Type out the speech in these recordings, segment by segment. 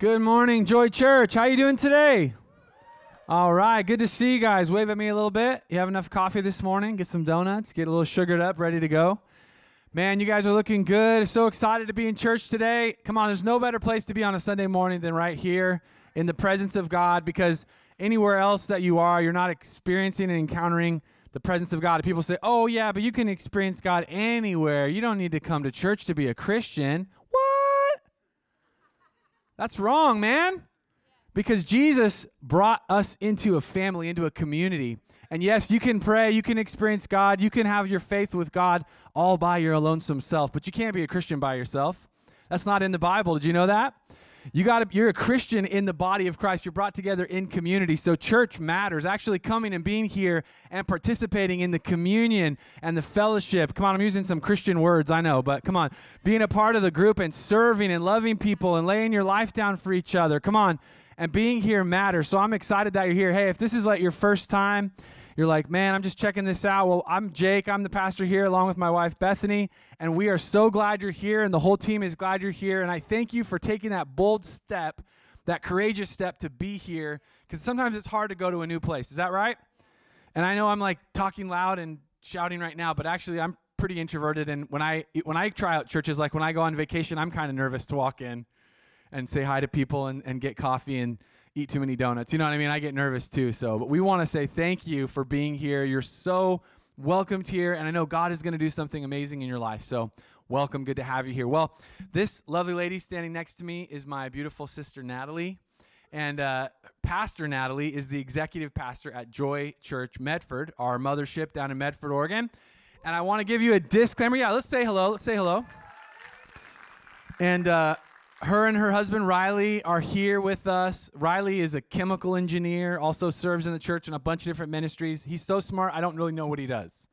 Good morning, Joy Church. How you doing today? All right, good to see you guys. Wave at me a little bit. You have enough coffee this morning? Get some donuts, get a little sugared up, ready to go. Man, you guys are looking good. So excited to be in church today. Come on, there's no better place to be on a Sunday morning than right here in the presence of God because anywhere else that you are, you're not experiencing and encountering the presence of God. People say, "Oh yeah, but you can experience God anywhere. You don't need to come to church to be a Christian." That's wrong, man. Because Jesus brought us into a family, into a community. And yes, you can pray, you can experience God, you can have your faith with God all by your lonesome self, but you can't be a Christian by yourself. That's not in the Bible. Did you know that? You got to you're a Christian in the body of Christ. You're brought together in community. So church matters. Actually coming and being here and participating in the communion and the fellowship. Come on, I'm using some Christian words, I know, but come on. Being a part of the group and serving and loving people and laying your life down for each other. Come on. And being here matters. So I'm excited that you're here. Hey, if this is like your first time, you're like, man, I'm just checking this out. Well, I'm Jake. I'm the pastor here along with my wife, Bethany. And we are so glad you're here. And the whole team is glad you're here. And I thank you for taking that bold step, that courageous step to be here. Because sometimes it's hard to go to a new place. Is that right? And I know I'm like talking loud and shouting right now, but actually, I'm pretty introverted. And when I, when I try out churches, like when I go on vacation, I'm kind of nervous to walk in and say hi to people and, and get coffee and eat too many donuts. You know what I mean? I get nervous too. So, but we want to say thank you for being here. You're so welcomed here, and I know God is going to do something amazing in your life. So, welcome. Good to have you here. Well, this lovely lady standing next to me is my beautiful sister, Natalie. And uh, Pastor Natalie is the executive pastor at Joy Church Medford, our mothership down in Medford, Oregon. And I want to give you a disclaimer. Yeah, let's say hello. Let's say hello. And uh, her and her husband Riley are here with us. Riley is a chemical engineer, also serves in the church in a bunch of different ministries. He's so smart, I don't really know what he does.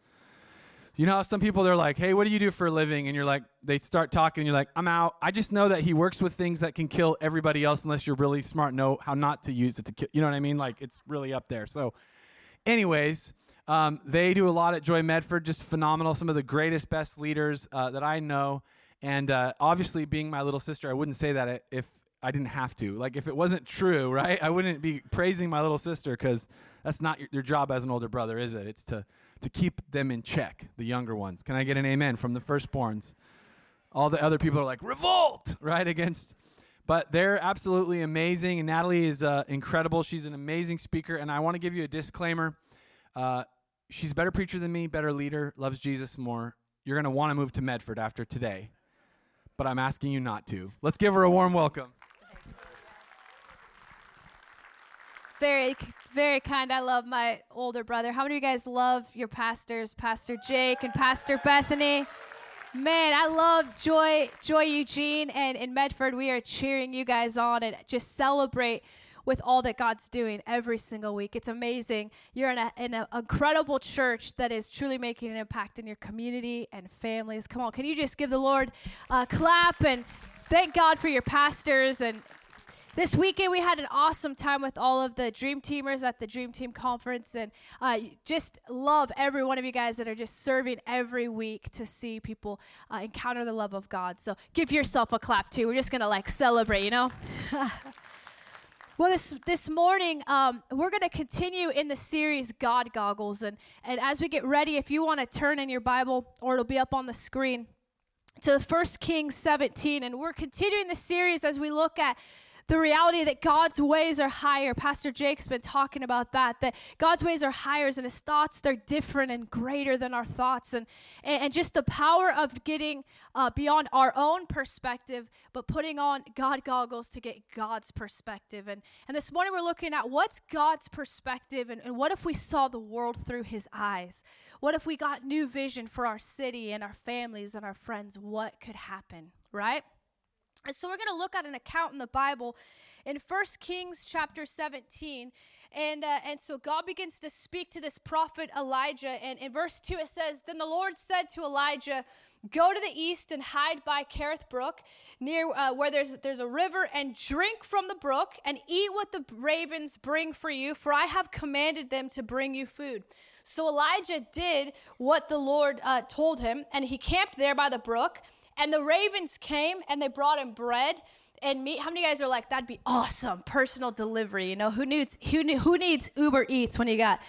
You know how some people they're like, "Hey, what do you do for a living?" and you're like, they start talking and you're like, "I'm out." I just know that he works with things that can kill everybody else unless you're really smart know how not to use it to kill. You know what I mean? Like it's really up there. So anyways, um, they do a lot at Joy Medford, just phenomenal. Some of the greatest, best leaders uh, that I know. And uh, obviously, being my little sister, I wouldn't say that if I didn't have to. Like, if it wasn't true, right? I wouldn't be praising my little sister because that's not your, your, job as an older brother, is it? It's to, to keep them in check, the younger ones. Can I get an amen from the firstborns? All the other people are like, revolt, right? Against. But they're absolutely amazing. And Natalie is uh, incredible. She's an amazing speaker. And I want to give you a disclaimer. Uh, she's a better preacher than me, better leader, loves Jesus more. You're going to want to move to Medford after today but I'm asking you not to. Let's give her a warm welcome. Very, very kind. I love my older brother. How many of you guys love your pastors, Pastor Jake and Pastor Bethany? Man, I love Joy, Joy Eugene, and in Medford, we are cheering you guys on and just celebrate with all that God's doing every single week. It's amazing. You're in, a, in an incredible church that is truly making an impact in your community and families. Come on, can you just give the Lord a clap and thank God for your pastors and this weekend we had an awesome time with all of the dream teamers at the dream team conference and uh, just love every one of you guys that are just serving every week to see people uh, encounter the love of god so give yourself a clap too we're just gonna like celebrate you know Well, this this morning um, we're going to continue in the series God Goggles, and and as we get ready, if you want to turn in your Bible, or it'll be up on the screen, to First Kings 17, and we're continuing the series as we look at the reality that God's ways are higher. Pastor Jake's been talking about that, that God's ways are higher and his thoughts, they're different and greater than our thoughts. And, and, and just the power of getting uh, beyond our own perspective, but putting on God goggles to get God's perspective. And, and this morning we're looking at what's God's perspective and, and what if we saw the world through his eyes? What if we got new vision for our city and our families and our friends? What could happen, right? So we're going to look at an account in the Bible in 1 Kings chapter 17. And, uh, and so God begins to speak to this prophet Elijah. And in verse 2, it says, Then the Lord said to Elijah, Go to the east and hide by Kerith Brook, near uh, where there's, there's a river, and drink from the brook, and eat what the ravens bring for you, for I have commanded them to bring you food. So Elijah did what the Lord uh, told him, and he camped there by the brook. And the ravens came and they brought him bread and meat. How many guys are like, that'd be awesome, personal delivery? You know, who needs who who needs Uber Eats when you got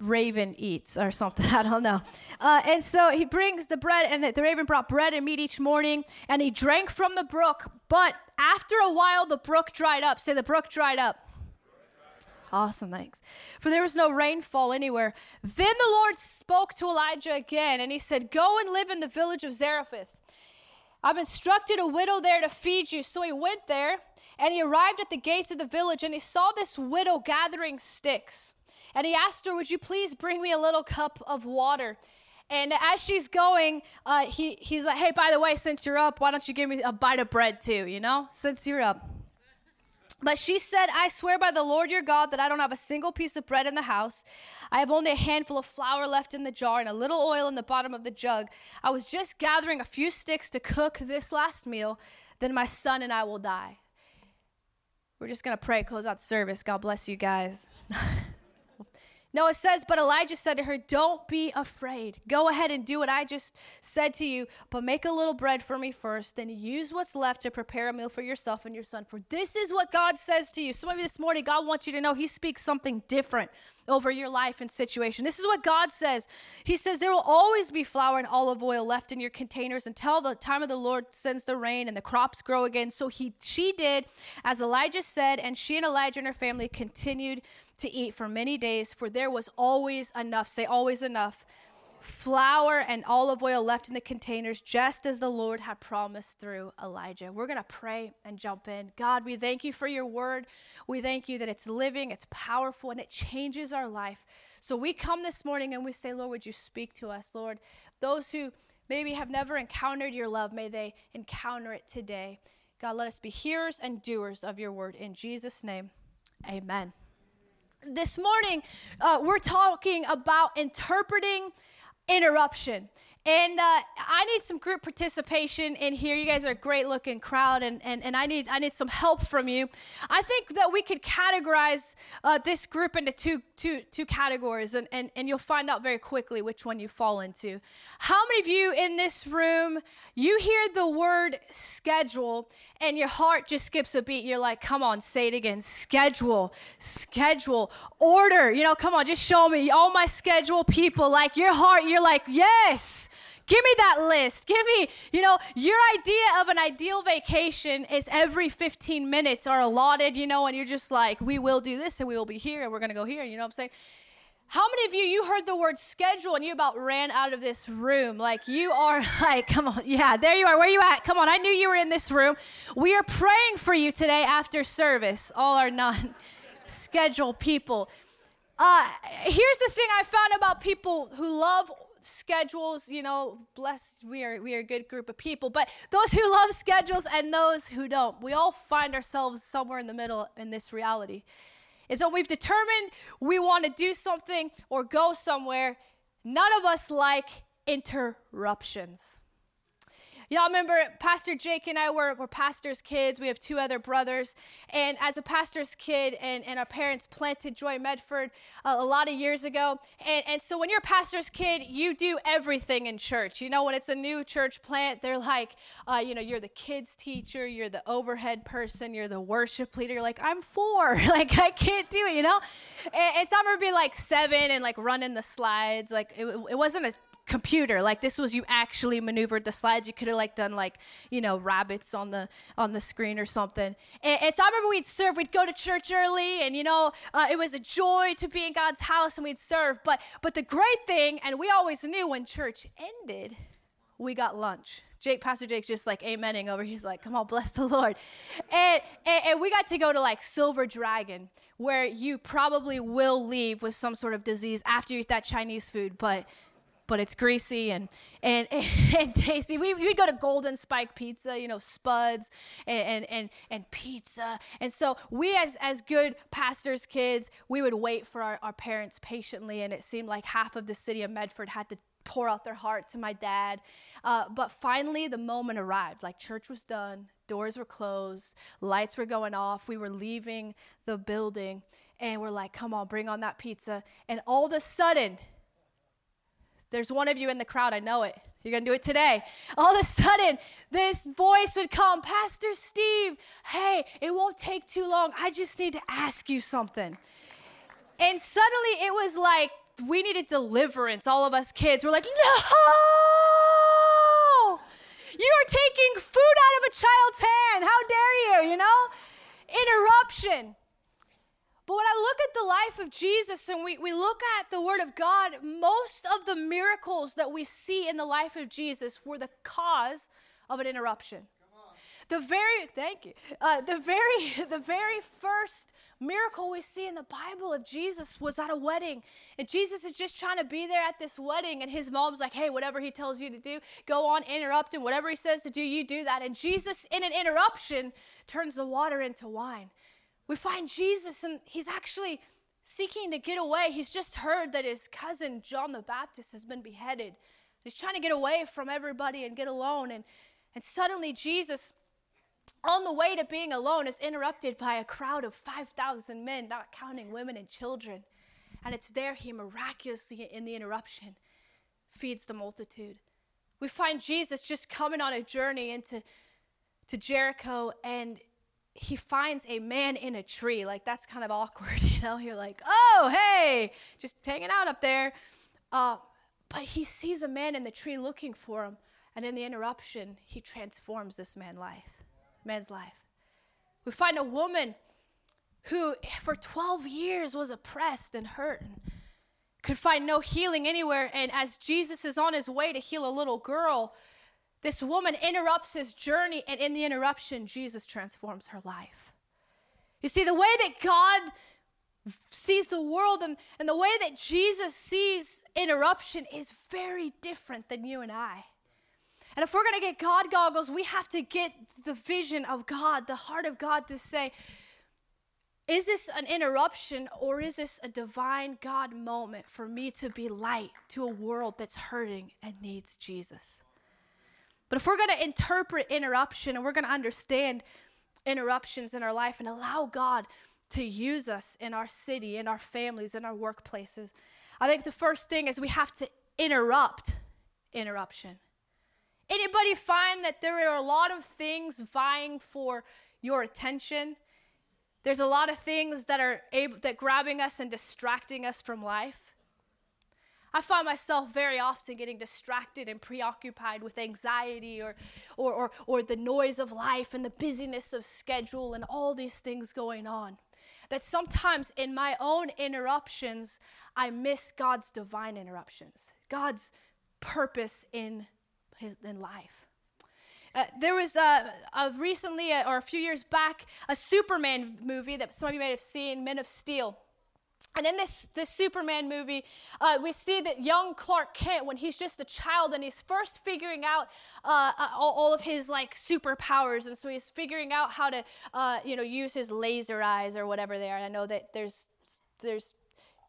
Raven Eats or something? I don't know. Uh, and so he brings the bread, and the, the raven brought bread and meat each morning, and he drank from the brook. But after a while, the brook dried up. Say the brook dried up. Awesome, thanks. For there was no rainfall anywhere. Then the Lord spoke to Elijah again, and he said, Go and live in the village of Zarephath. I've instructed a widow there to feed you. So he went there, and he arrived at the gates of the village, and he saw this widow gathering sticks. And he asked her, Would you please bring me a little cup of water? And as she's going, uh, he, he's like, Hey, by the way, since you're up, why don't you give me a bite of bread too, you know, since you're up? But she said, I swear by the Lord your God that I don't have a single piece of bread in the house. I have only a handful of flour left in the jar and a little oil in the bottom of the jug. I was just gathering a few sticks to cook this last meal. Then my son and I will die. We're just going to pray, close out the service. God bless you guys. No, it says, but Elijah said to her, Don't be afraid. Go ahead and do what I just said to you, but make a little bread for me first, then use what's left to prepare a meal for yourself and your son. For this is what God says to you. So maybe this morning, God wants you to know He speaks something different over your life and situation. This is what God says. He says, There will always be flour and olive oil left in your containers until the time of the Lord sends the rain and the crops grow again. So he she did as Elijah said, and she and Elijah and her family continued to eat for many days, for there was always enough. Say, always enough. Flour and olive oil left in the containers, just as the Lord had promised through Elijah. We're going to pray and jump in. God, we thank you for your word. We thank you that it's living, it's powerful, and it changes our life. So we come this morning and we say, Lord, would you speak to us, Lord? Those who maybe have never encountered your love, may they encounter it today. God, let us be hearers and doers of your word. In Jesus' name, amen this morning, uh, we're talking about interpreting interruption. And uh, I need some group participation in here. You guys are a great looking crowd, and, and, and I, need, I need some help from you. I think that we could categorize uh, this group into two, two, two categories, and, and, and you'll find out very quickly which one you fall into. How many of you in this room, you hear the word schedule, and your heart just skips a beat? You're like, come on, say it again schedule, schedule, order. You know, come on, just show me all my schedule people. Like your heart, you're like, yes. Give me that list. Give me, you know, your idea of an ideal vacation is every 15 minutes are allotted, you know, and you're just like, we will do this and we will be here and we're going to go here. You know what I'm saying? How many of you, you heard the word schedule and you about ran out of this room? Like, you are like, come on, yeah, there you are. Where you at? Come on, I knew you were in this room. We are praying for you today after service, all our non scheduled people. Uh, here's the thing I found about people who love schedules, you know, blessed we are we are a good group of people, but those who love schedules and those who don't, we all find ourselves somewhere in the middle in this reality. And so we've determined we want to do something or go somewhere. None of us like interruptions. Y'all remember Pastor Jake and I were, were pastor's kids. We have two other brothers. And as a pastor's kid, and, and our parents planted Joy Medford uh, a lot of years ago. And, and so when you're a pastor's kid, you do everything in church. You know, when it's a new church plant, they're like, uh, you know, you're the kids teacher, you're the overhead person, you're the worship leader. You're like, I'm four. like, I can't do it, you know? And, and remember being like seven and like running the slides. Like, it, it wasn't a computer like this was you actually maneuvered the slides you could have like done like you know rabbits on the on the screen or something and, and so i remember we'd serve we'd go to church early and you know uh, it was a joy to be in god's house and we'd serve but but the great thing and we always knew when church ended we got lunch Jake, Pastor Jake's just like amening over. He's like, come on, bless the Lord. And, and, and, we got to go to like Silver Dragon, where you probably will leave with some sort of disease after you eat that Chinese food. But but it's greasy and and, and, tasty. We would go to Golden Spike Pizza, you know, Spuds and, and and and pizza. And so we as as good pastors' kids, we would wait for our, our parents patiently, and it seemed like half of the city of Medford had to pour out their heart to my dad. Uh, but finally, the moment arrived. Like church was done, doors were closed, lights were going off. We were leaving the building, and we're like, "Come on, bring on that pizza!" And all of a sudden There's one of you in the crowd, I know it. You're going to do it today. All of a sudden, this voice would come Pastor Steve, hey, it won't take too long. I just need to ask you something. And suddenly it was like we needed deliverance. All of us kids were like, no! You are taking food out of a child's hand. How dare you, you know? Interruption. But when I look at the life of Jesus and we, we look at the Word of God, most of the miracles that we see in the life of Jesus were the cause of an interruption. The very, thank you, uh, the very, the very first miracle we see in the Bible of Jesus was at a wedding. And Jesus is just trying to be there at this wedding. And his mom's like, hey, whatever he tells you to do, go on, interrupt him. Whatever he says to do, you do that. And Jesus, in an interruption, turns the water into wine we find Jesus and he's actually seeking to get away. He's just heard that his cousin John the Baptist has been beheaded. He's trying to get away from everybody and get alone. And, and suddenly, Jesus, on the way to being alone, is interrupted by a crowd of 5,000 men, not counting women and children. And it's there he miraculously, in the interruption, feeds the multitude. We find Jesus just coming on a journey into to Jericho, and he finds a man in a tree. Like, that's kind of awkward, you know? You're like, oh, hey, just hanging out up there. Uh, but he sees a man in the tree looking for him. And in the interruption, he transforms this man's life. Man's life. We find a woman who, for 12 years, was oppressed and hurt and could find no healing anywhere. And as Jesus is on his way to heal a little girl, this woman interrupts his journey, and in the interruption, Jesus transforms her life. You see, the way that God sees the world and, and the way that Jesus sees interruption is very different than you and I. And if we're going to get God goggles, we have to get the vision of God, the heart of God to say, is this an interruption or is this a divine God moment for me to be light to a world that's hurting and needs Jesus? But if we're going to interpret interruption and we're going to understand interruptions in our life and allow God to use us in our city, in our families, in our workplaces, I think the first thing is we have to interrupt interruption. Anybody find that there are a lot of things vying for your attention? There's a lot of things that are able that grabbing us and distracting us from life. I find myself very often getting distracted and preoccupied with anxiety or, or, or, or the noise of life and the busyness of schedule and all these things going on. That sometimes in my own interruptions, I miss God's divine interruptions, God's purpose in, his, in life. Uh, there was a, a recently, uh, or a few years back, a Superman movie that some of you may have seen, Men of Steel. And in this, this Superman movie, uh, we see that young Clark Kent, when he's just a child and he's first figuring out uh, uh, all, all, of his like superpowers, and so he's figuring out how to, uh, you know, use his laser eyes or whatever they are. And I know that there's there's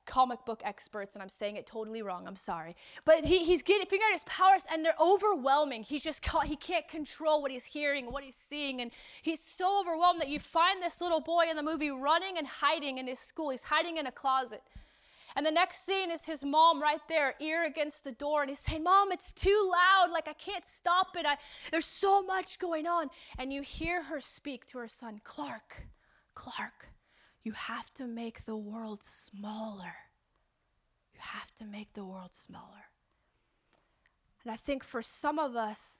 comic book experts, and I'm saying it totally wrong. I'm sorry, but he, he's getting figuring out his powers, and they're overwhelming. He's just caught, he can't control what he's hearing, what he's seeing, and he's so overwhelmed that you find this little boy in the movie running and hiding in his school. He's hiding in a closet. And the next scene is his mom right there, ear against the door, and he's saying, Mom, it's too loud. Like, I can't stop it. I, there's so much going on. And you hear her speak to her son, Clark, Clark, you have to make the world smaller. You have to make the world smaller. And I think for some of us,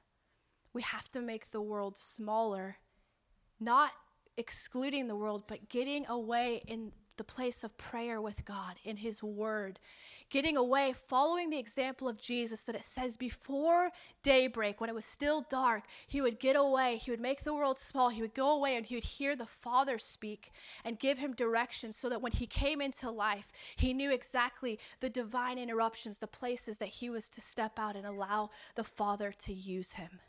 we have to make the world smaller, not excluding the world, but getting away in the place of prayer with God, in His Word, getting away, following the example of Jesus that it says before daybreak, when it was still dark, he would get away, he would make the world small, he would go away and he would hear the Father speak and give him direction so that when he came into life, he knew exactly the divine interruptions, the places that he was to step out and allow the Father to use him.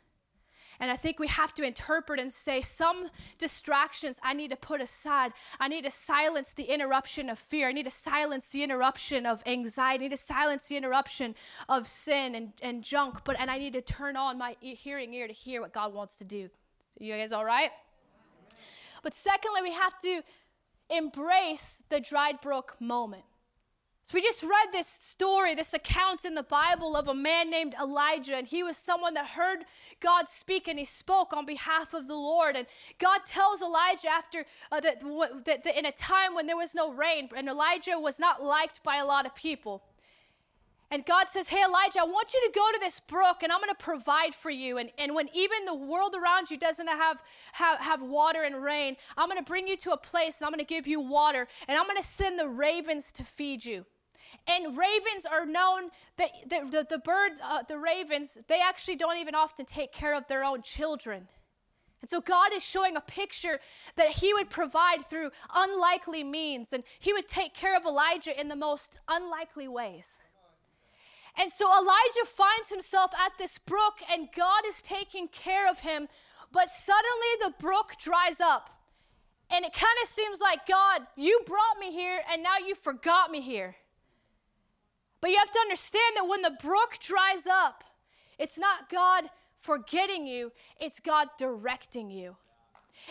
And I think we have to interpret and say some distractions I need to put aside. I need to silence the interruption of fear. I need to silence the interruption of anxiety. I need to silence the interruption of sin and, and junk. But and I need to turn on my hearing ear to hear what God wants to do. You guys all right? But secondly, we have to embrace the dried brook moment. So we just read this story, this account in the Bible of a man named Elijah, and he was someone that heard God speak, and he spoke on behalf of the Lord. And God tells Elijah after uh, that, that, that in a time when there was no rain, and Elijah was not liked by a lot of people. And God says, Hey, Elijah, I want you to go to this brook and I'm going to provide for you. And, and when even the world around you doesn't have, have, have water and rain, I'm going to bring you to a place and I'm going to give you water and I'm going to send the ravens to feed you. And ravens are known that the, the, the bird, uh, the ravens, they actually don't even often take care of their own children. And so God is showing a picture that He would provide through unlikely means, and He would take care of Elijah in the most unlikely ways. And so Elijah finds himself at this brook, and God is taking care of him. But suddenly the brook dries up. And it kind of seems like, God, you brought me here, and now you forgot me here. But you have to understand that when the brook dries up, it's not God forgetting you, it's God directing you.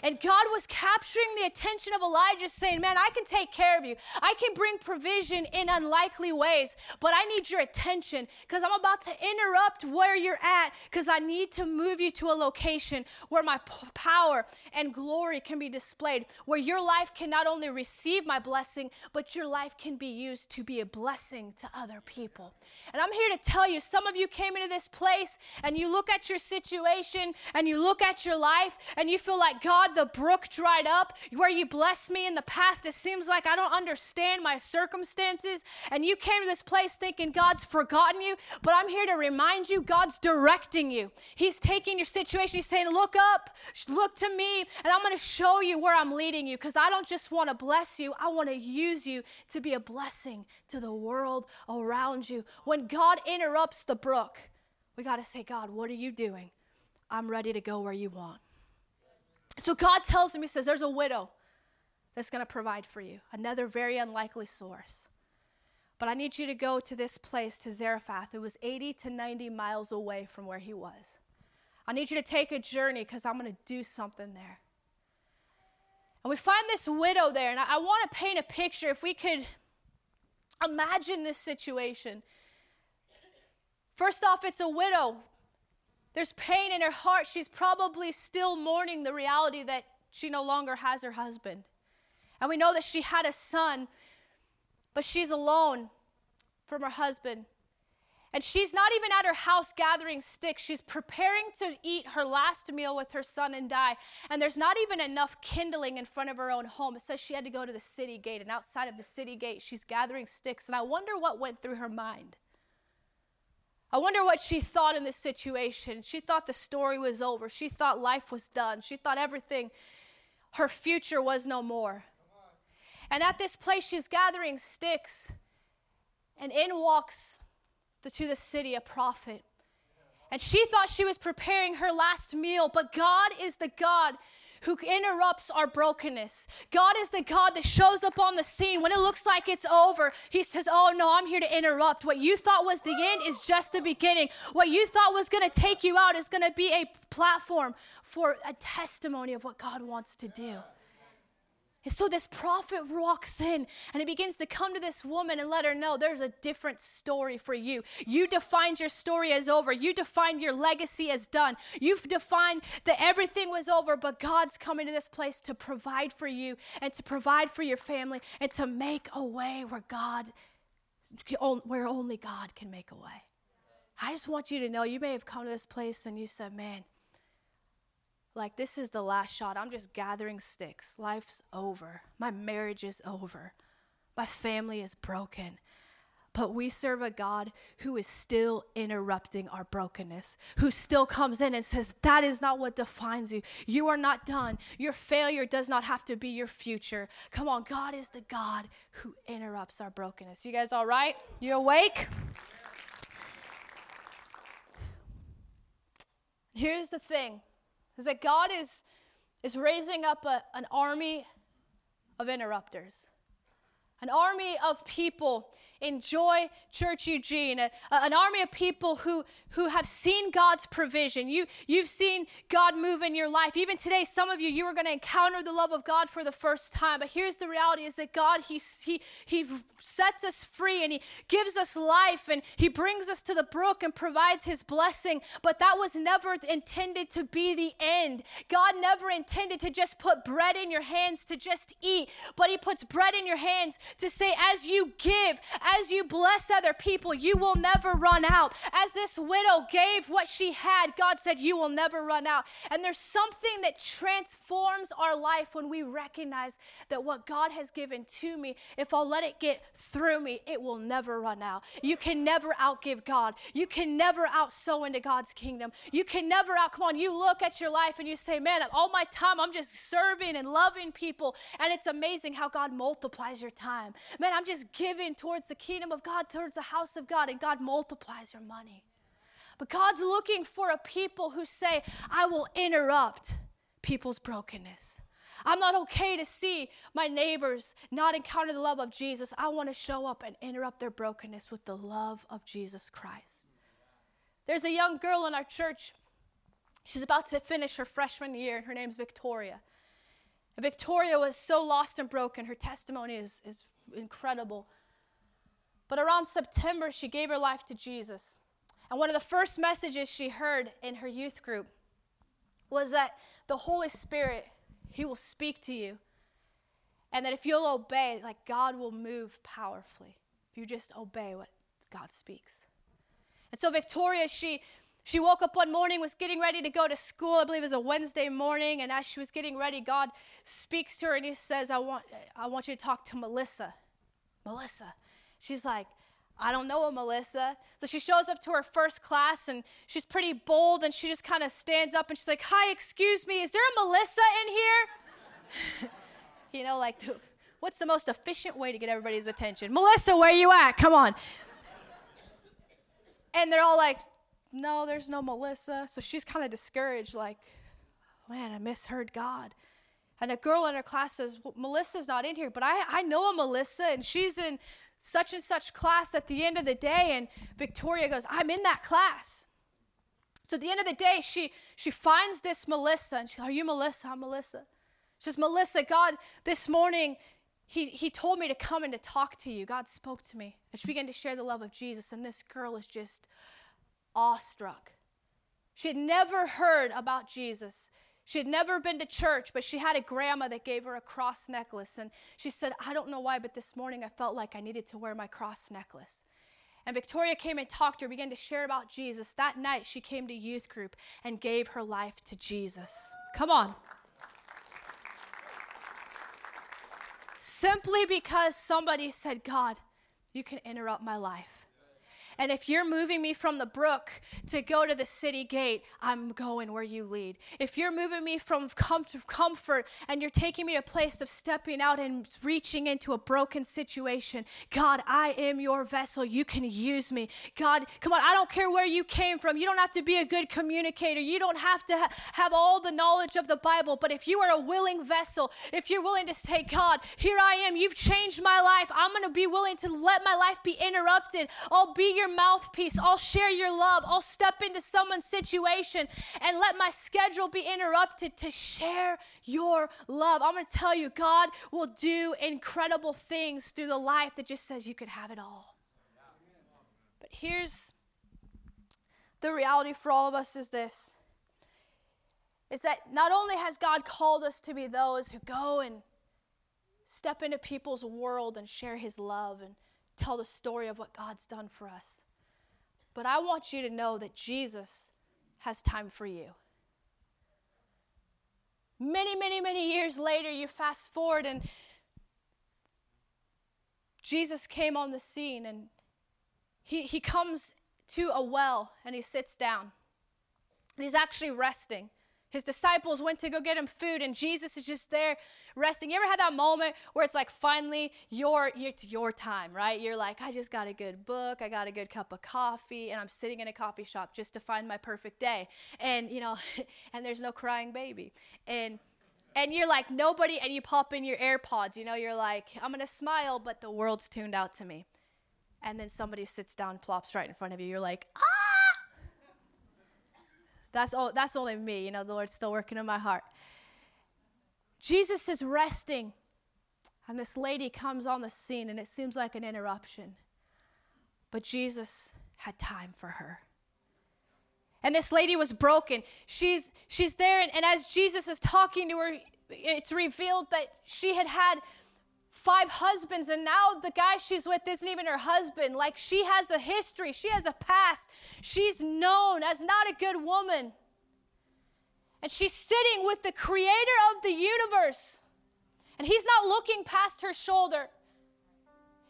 And God was capturing the attention of Elijah, saying, Man, I can take care of you. I can bring provision in unlikely ways, but I need your attention because I'm about to interrupt where you're at because I need to move you to a location where my p- power and glory can be displayed, where your life can not only receive my blessing, but your life can be used to be a blessing to other people. And I'm here to tell you, some of you came into this place and you look at your situation and you look at your life and you feel like, God, God, the brook dried up where you blessed me in the past. It seems like I don't understand my circumstances. And you came to this place thinking God's forgotten you. But I'm here to remind you God's directing you. He's taking your situation. He's saying, Look up, look to me, and I'm going to show you where I'm leading you because I don't just want to bless you, I want to use you to be a blessing to the world around you. When God interrupts the brook, we got to say, God, what are you doing? I'm ready to go where you want. So God tells him, He says, There's a widow that's going to provide for you, another very unlikely source. But I need you to go to this place, to Zarephath. It was 80 to 90 miles away from where he was. I need you to take a journey because I'm going to do something there. And we find this widow there, and I, I want to paint a picture. If we could imagine this situation. First off, it's a widow there's pain in her heart. She's probably still mourning the reality that she no longer has her husband. And we know that she had a son, but she's alone from her husband. And she's not even at her house gathering sticks. She's preparing to eat her last meal with her son and die. And there's not even enough kindling in front of her own home. It says she had to go to the city gate. And outside of the city gate, she's gathering sticks. And I wonder what went through her mind. I wonder what she thought in this situation. She thought the story was over. She thought life was done. She thought everything, her future was no more. And at this place, she's gathering sticks, and in walks the, to the city a prophet. And she thought she was preparing her last meal, but God is the God who interrupts our brokenness. God is the God that shows up on the scene when it looks like it's over. He says, Oh no, I'm here to interrupt. What you thought was the end is just the beginning. What you thought was going to take you out is going to be a platform for a testimony of what God wants to do. And so this prophet walks in and he begins to come to this woman and let her know there's a different story for you. You defined your story as over. You defined your legacy as done. You've defined that everything was over, but God's coming to this place to provide for you and to provide for your family and to make a way where God, where only God can make a way. I just want you to know you may have come to this place and you said, man, like this is the last shot. I'm just gathering sticks. Life's over. My marriage is over. My family is broken. But we serve a God who is still interrupting our brokenness, who still comes in and says, That is not what defines you. You are not done. Your failure does not have to be your future. Come on, God is the God who interrupts our brokenness. You guys all right? You awake? Here's the thing is that God is, is raising up a, an army of interrupters, an army of people in Joy Church Eugene, a, an army of people who, who have seen God's provision. You, you've seen God move in your life. Even today, some of you, you are going to encounter the love of God for the first time. But here's the reality is that God, he, he, he sets us free and He gives us life and He brings us to the brook and provides His blessing. But that was never intended to be the end. God never intended to just put bread in your hands to just eat, but He puts bread in your hands to say, as you give, as you bless other people, you will never run out. As this widow gave what she had, God said, You will never run out. And there's something that transforms our life when we recognize that what God has given to me, if I'll let it get through me, it will never run out. You can never outgive God. You can never outsow into God's kingdom. You can never out, come on, you look at your life and you say, Man, all my time I'm just serving and loving people. And it's amazing how God multiplies your time. Man, I'm just giving towards the kingdom of God, towards the house of God, and God multiplies your money. But God's looking for a people who say, I will interrupt people's brokenness. I'm not okay to see my neighbors not encounter the love of Jesus. I want to show up and interrupt their brokenness with the love of Jesus Christ. There's a young girl in our church. She's about to finish her freshman year. And her name's Victoria. And Victoria was so lost and broken. Her testimony is, is incredible. But around September, she gave her life to Jesus. And one of the first messages she heard in her youth group was that the Holy Spirit, He will speak to you. And that if you'll obey, like God will move powerfully. If you just obey what God speaks. And so Victoria, she she woke up one morning, was getting ready to go to school. I believe it was a Wednesday morning, and as she was getting ready, God speaks to her and He says, "I want, I want you to talk to Melissa." Melissa. She's like, I don't know a Melissa. So she shows up to her first class and she's pretty bold and she just kind of stands up and she's like, Hi, excuse me, is there a Melissa in here? you know, like, what's the most efficient way to get everybody's attention? Melissa, where you at? Come on. And they're all like, No, there's no Melissa. So she's kind of discouraged, like, Man, I misheard God. And a girl in her class says, well, Melissa's not in here, but I, I know a Melissa and she's in such and such class at the end of the day. And Victoria goes, I'm in that class. So at the end of the day, she she finds this Melissa and she, Are you Melissa? I'm Melissa. She says, Melissa, God, this morning he, he told me to come and to talk to you. God spoke to me. And she began to share the love of Jesus. And this girl is just awestruck. She had never heard about Jesus. She had never been to church, but she had a grandma that gave her a cross necklace. And she said, I don't know why, but this morning I felt like I needed to wear my cross necklace. And Victoria came and talked to her, began to share about Jesus. That night, she came to youth group and gave her life to Jesus. Come on. Simply because somebody said, God, you can interrupt my life. And if you're moving me from the brook to go to the city gate, I'm going where you lead. If you're moving me from comfort and you're taking me to a place of stepping out and reaching into a broken situation, God, I am your vessel. You can use me. God, come on, I don't care where you came from. You don't have to be a good communicator. You don't have to ha- have all the knowledge of the Bible. But if you are a willing vessel, if you're willing to say, God, here I am, you've changed my life, I'm going to be willing to let my life be interrupted. I'll be your your mouthpiece. I'll share your love. I'll step into someone's situation and let my schedule be interrupted to share your love. I'm going to tell you, God will do incredible things through the life that just says you could have it all. But here's the reality for all of us is this is that not only has God called us to be those who go and step into people's world and share his love and tell the story of what God's done for us. But I want you to know that Jesus has time for you. Many, many, many years later, you fast forward and Jesus came on the scene and he, he comes to a well and he sits down. He's actually resting. His disciples went to go get him food, and Jesus is just there resting. You ever had that moment where it's like finally your it's your time, right? You're like, I just got a good book, I got a good cup of coffee, and I'm sitting in a coffee shop just to find my perfect day. And you know, and there's no crying baby. And and you're like nobody and you pop in your AirPods, you know, you're like, I'm gonna smile, but the world's tuned out to me. and then somebody sits down, plops right in front of you. You're like, ah! That's, all, that's only me. You know, the Lord's still working in my heart. Jesus is resting, and this lady comes on the scene, and it seems like an interruption. But Jesus had time for her. And this lady was broken. She's, she's there, and, and as Jesus is talking to her, it's revealed that she had had five husbands, and now the guy she's with isn't even her husband. Like she has a history, she has a past. She's known as not a good woman. And she's sitting with the creator of the universe. And he's not looking past her shoulder.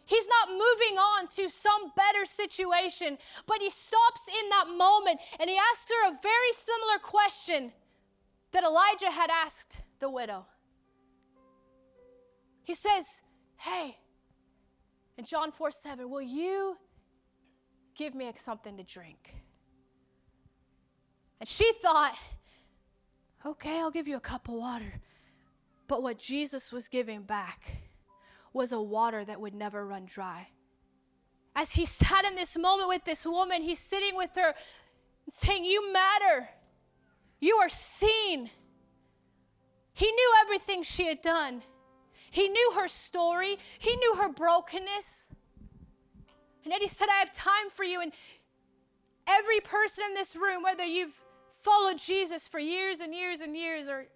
He's not moving on to some better situation, but he stops in that moment and he asks her a very similar question that Elijah had asked the widow. He says, Hey, in John 4 7, will you give me something to drink? And she thought, Okay, I'll give you a cup of water. But what Jesus was giving back was a water that would never run dry. As he sat in this moment with this woman, he's sitting with her saying, You matter. You are seen. He knew everything she had done. He knew her story. He knew her brokenness. And yet he said, I have time for you. And every person in this room, whether you've followed Jesus for years and years and years or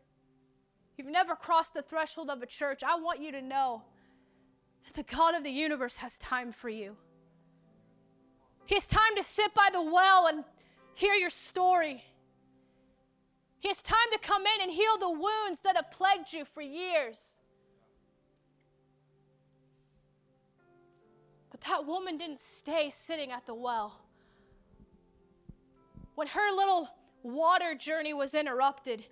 you've never crossed the threshold of a church, I want you to know that the God of the universe has time for you. He has time to sit by the well and hear your story. He has time to come in and heal the wounds that have plagued you for years. That woman didn't stay sitting at the well. When her little water journey was interrupted,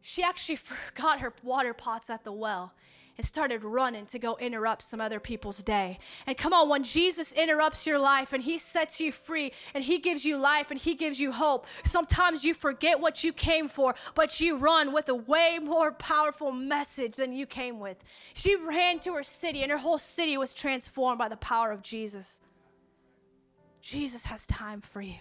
she actually forgot her water pots at the well and started running to go interrupt some other people's day. And come on, when Jesus interrupts your life and he sets you free and he gives you life and he gives you hope, sometimes you forget what you came for, but you run with a way more powerful message than you came with. She ran to her city and her whole city was transformed by the power of Jesus. Jesus has time for you.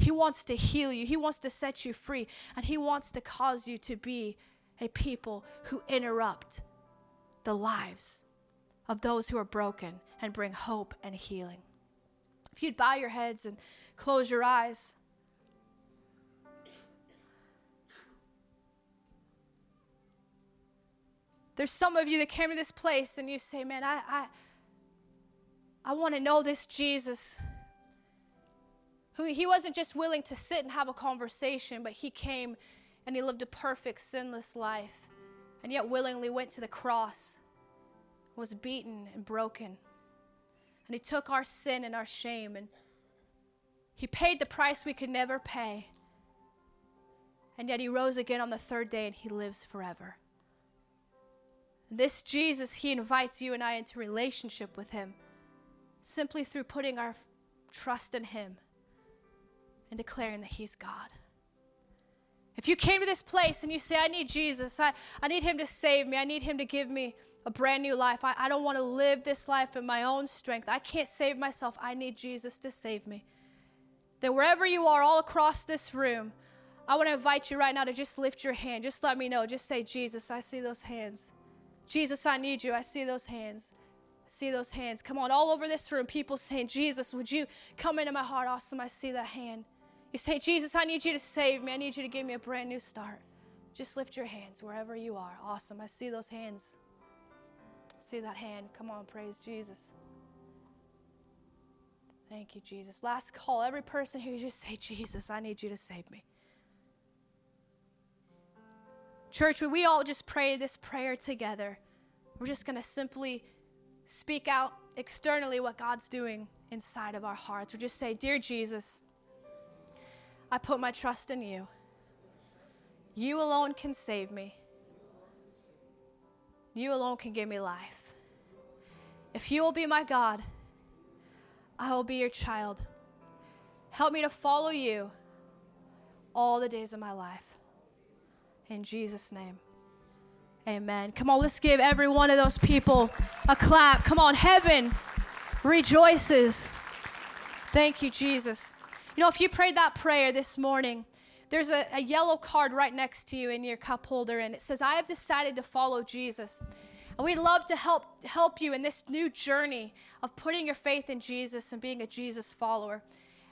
He wants to heal you. He wants to set you free. And He wants to cause you to be a people who interrupt the lives of those who are broken and bring hope and healing. If you'd bow your heads and close your eyes. There's some of you that came to this place and you say, Man, I, I, I want to know this Jesus. Who he wasn't just willing to sit and have a conversation, but he came and he lived a perfect, sinless life, and yet willingly went to the cross, was beaten and broken. And he took our sin and our shame, and he paid the price we could never pay. And yet he rose again on the third day, and he lives forever. This Jesus, he invites you and I into relationship with him simply through putting our trust in him and declaring that he's God. If you came to this place and you say, I need Jesus, I, I need him to save me, I need him to give me a brand new life, I, I don't want to live this life in my own strength, I can't save myself, I need Jesus to save me. Then, wherever you are, all across this room, I want to invite you right now to just lift your hand. Just let me know. Just say, Jesus, I see those hands. Jesus, I need you. I see those hands. I see those hands. Come on, all over this room, people saying, Jesus, would you come into my heart? Awesome. I see that hand. You say, Jesus, I need you to save me. I need you to give me a brand new start. Just lift your hands wherever you are. Awesome. I see those hands. See that hand. Come on, praise Jesus. Thank you, Jesus. Last call. Every person here, just say, Jesus, I need you to save me. Church, we all just pray this prayer together, we're just going to simply speak out externally what God's doing inside of our hearts. We just say, Dear Jesus, I put my trust in you. You alone can save me. You alone can give me life. If you will be my God, I will be your child. Help me to follow you all the days of my life. In Jesus' name. Amen. Come on, let's give every one of those people a clap. Come on, heaven. rejoices. Thank you, Jesus. You know, if you prayed that prayer this morning, there's a, a, yellow card right next to you in your cup holder, and it says, I have decided to follow Jesus. And we'd love to help, help you in this new journey of putting your faith in Jesus and being a Jesus follower.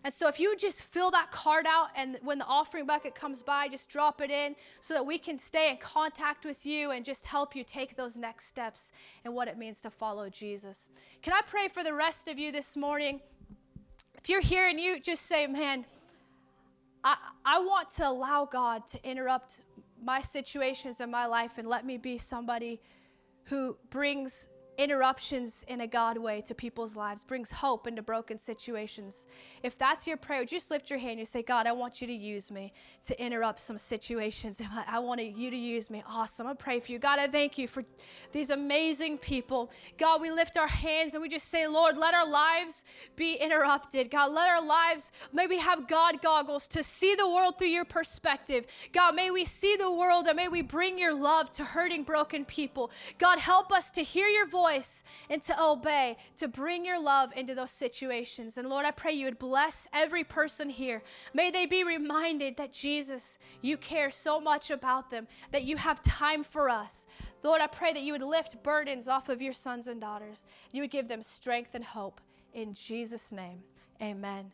And so, if you just fill that card out, and when the offering bucket comes by, just drop it in so that we can stay in contact with you and just help you take those next steps in what it means to follow Jesus. Can I pray for the rest of you this morning? If you're here and you just say, Man, I, I want to allow God to interrupt my situations in my life and let me be somebody who brings interruptions in a God way to people's lives, brings hope into broken situations. If that's your prayer, just lift your hand. You say, God, I want you to use me to interrupt some situations. I want you to use me. Awesome. I pray for you. God, I thank you for these amazing people. God, we lift our hands and we just say, Lord, let our lives be interrupted. God, let our lives maybe have God goggles to see the world through your perspective. God, may we see the world and may we bring your love to hurting, broken people. God, help us to hear your voice voice and to obey, to bring your love into those situations. And Lord, I pray you would bless every person here. May they be reminded that Jesus, you care so much about them, that you have time for us. Lord, I pray that you would lift burdens off of your sons and daughters. You would give them strength and hope. In Jesus' name, amen.